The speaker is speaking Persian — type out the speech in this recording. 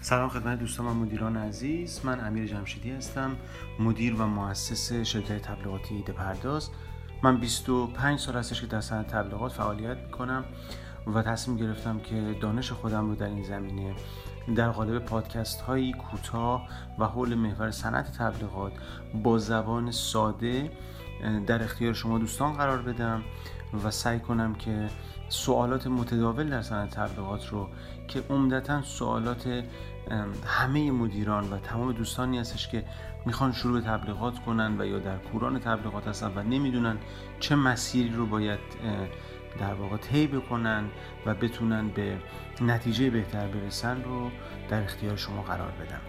سلام خدمت دوستان و مدیران عزیز. من امیر جمشیدی هستم مدیر و مؤسس شرکت تبلیغاتی ایده پرداز. من 25 سال هستش که در صنعت تبلیغات فعالیت می‌کنم و تصمیم گرفتم که دانش خودم رو در این زمینه در قالب پادکست هایی کوتاه و حول محور صنعت تبلیغات با زبان ساده در اختیار شما دوستان قرار بدم و سعی کنم که سوالات متداول در صنعت تبلیغات رو که عمدتا سوالات همه مدیران و تمام دوستانی هستش که می‌خوان شروع به تبلیغات کنن و یا در کوران تبلیغات هستن و نمی‌دونن چه مسیری رو باید در واقع طی بکنن و بتونن به نتیجه بهتر برسن رو در اختیار شما قرار بدم